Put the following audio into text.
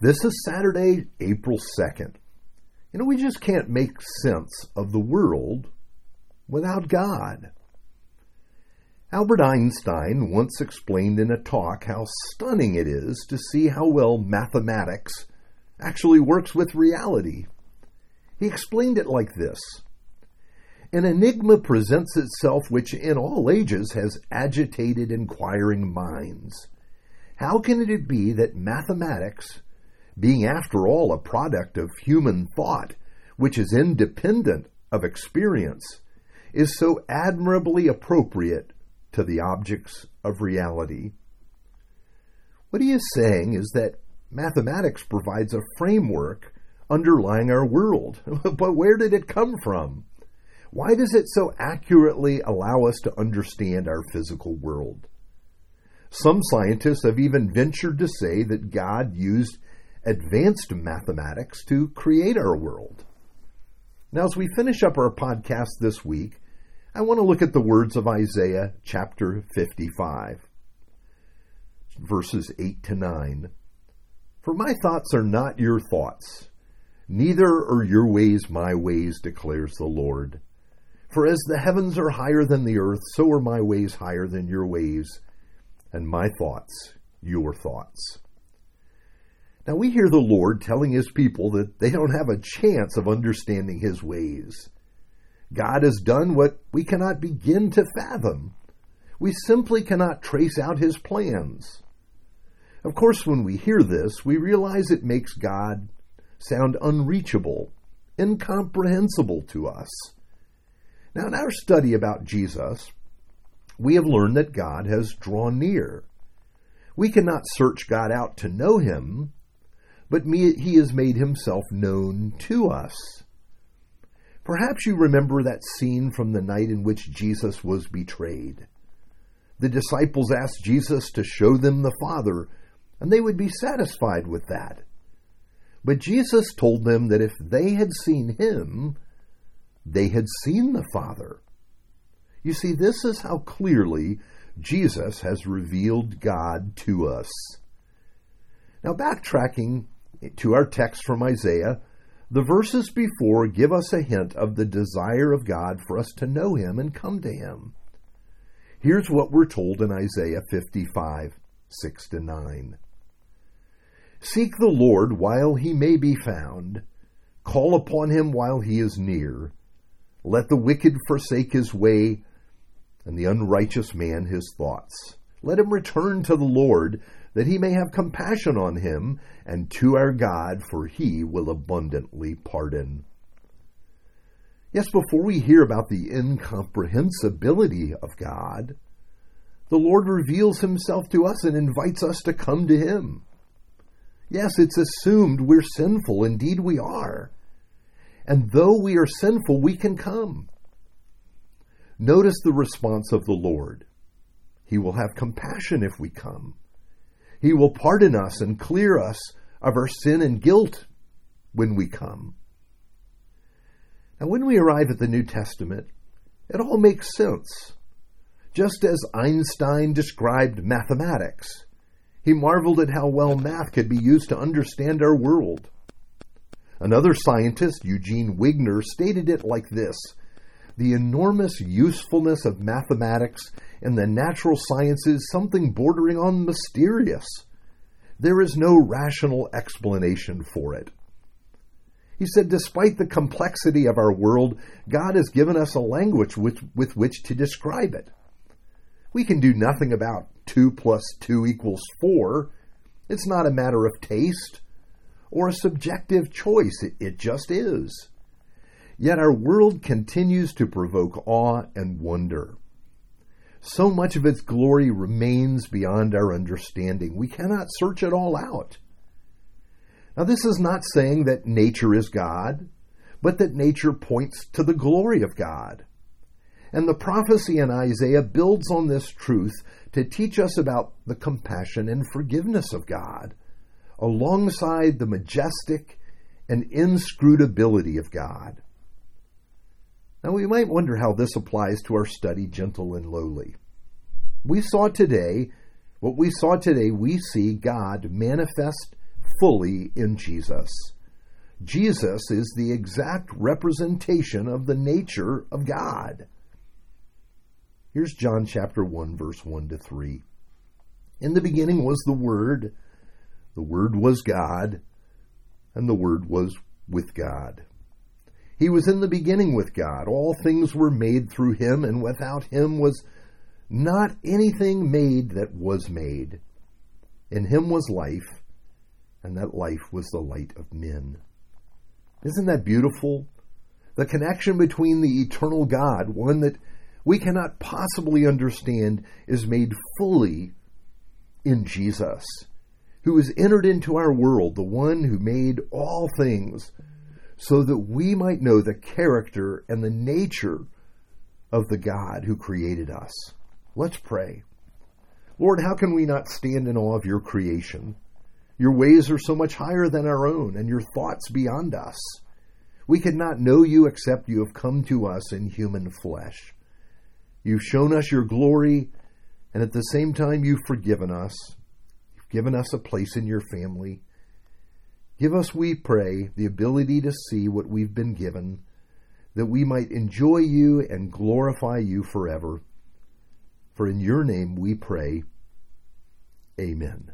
This is Saturday, April 2nd. You know, we just can't make sense of the world without God. Albert Einstein once explained in a talk how stunning it is to see how well mathematics actually works with reality. He explained it like this An enigma presents itself which in all ages has agitated inquiring minds. How can it be that mathematics, being after all a product of human thought, which is independent of experience, is so admirably appropriate to the objects of reality. What he is saying is that mathematics provides a framework underlying our world. but where did it come from? Why does it so accurately allow us to understand our physical world? Some scientists have even ventured to say that God used advanced mathematics to create our world. Now, as we finish up our podcast this week, I want to look at the words of Isaiah chapter 55, verses 8 to 9. For my thoughts are not your thoughts, neither are your ways my ways, declares the Lord. For as the heavens are higher than the earth, so are my ways higher than your ways, and my thoughts your thoughts. Now we hear the Lord telling his people that they don't have a chance of understanding his ways. God has done what we cannot begin to fathom. We simply cannot trace out his plans. Of course, when we hear this, we realize it makes God sound unreachable, incomprehensible to us. Now, in our study about Jesus, we have learned that God has drawn near. We cannot search God out to know him, but he has made himself known to us. Perhaps you remember that scene from the night in which Jesus was betrayed. The disciples asked Jesus to show them the Father, and they would be satisfied with that. But Jesus told them that if they had seen him, they had seen the Father. You see, this is how clearly Jesus has revealed God to us. Now, backtracking to our text from Isaiah, the verses before give us a hint of the desire of God for us to know Him and come to Him. Here's what we're told in Isaiah 55 6 to 9. Seek the Lord while he may be found, call upon him while he is near. Let the wicked forsake his way, and the unrighteous man his thoughts. Let him return to the Lord, that he may have compassion on him, and to our God, for he will abundantly pardon. Yes, before we hear about the incomprehensibility of God, the Lord reveals himself to us and invites us to come to him. Yes, it's assumed we're sinful. Indeed, we are. And though we are sinful, we can come. Notice the response of the Lord. He will have compassion if we come. He will pardon us and clear us of our sin and guilt when we come. Now, when we arrive at the New Testament, it all makes sense. Just as Einstein described mathematics, he marveled at how well math could be used to understand our world. Another scientist, Eugene Wigner, stated it like this The enormous usefulness of mathematics in the natural sciences something bordering on mysterious. There is no rational explanation for it. He said, despite the complexity of our world, God has given us a language with, with which to describe it. We can do nothing about 2 plus 2 equals 4. It's not a matter of taste or a subjective choice, it, it just is. Yet our world continues to provoke awe and wonder. So much of its glory remains beyond our understanding. We cannot search it all out. Now, this is not saying that nature is God, but that nature points to the glory of God. And the prophecy in Isaiah builds on this truth to teach us about the compassion and forgiveness of God, alongside the majestic and inscrutability of God. Now, we might wonder how this applies to our study, gentle and lowly. We saw today, what we saw today, we see God manifest fully in Jesus. Jesus is the exact representation of the nature of God. Here's John chapter 1 verse 1 to 3. In the beginning was the Word, the Word was God, and the Word was with God. He was in the beginning with God. All things were made through him, and without him was not anything made that was made. In him was life, and that life was the light of men. Isn't that beautiful? The connection between the eternal God, one that we cannot possibly understand, is made fully in Jesus, who has entered into our world, the one who made all things, so that we might know the character and the nature of the God who created us. Let's pray. Lord, how can we not stand in awe of your creation? Your ways are so much higher than our own, and your thoughts beyond us. We could not know you except you have come to us in human flesh. You've shown us your glory, and at the same time, you've forgiven us. You've given us a place in your family. Give us, we pray, the ability to see what we've been given, that we might enjoy you and glorify you forever. For in your name we pray. Amen.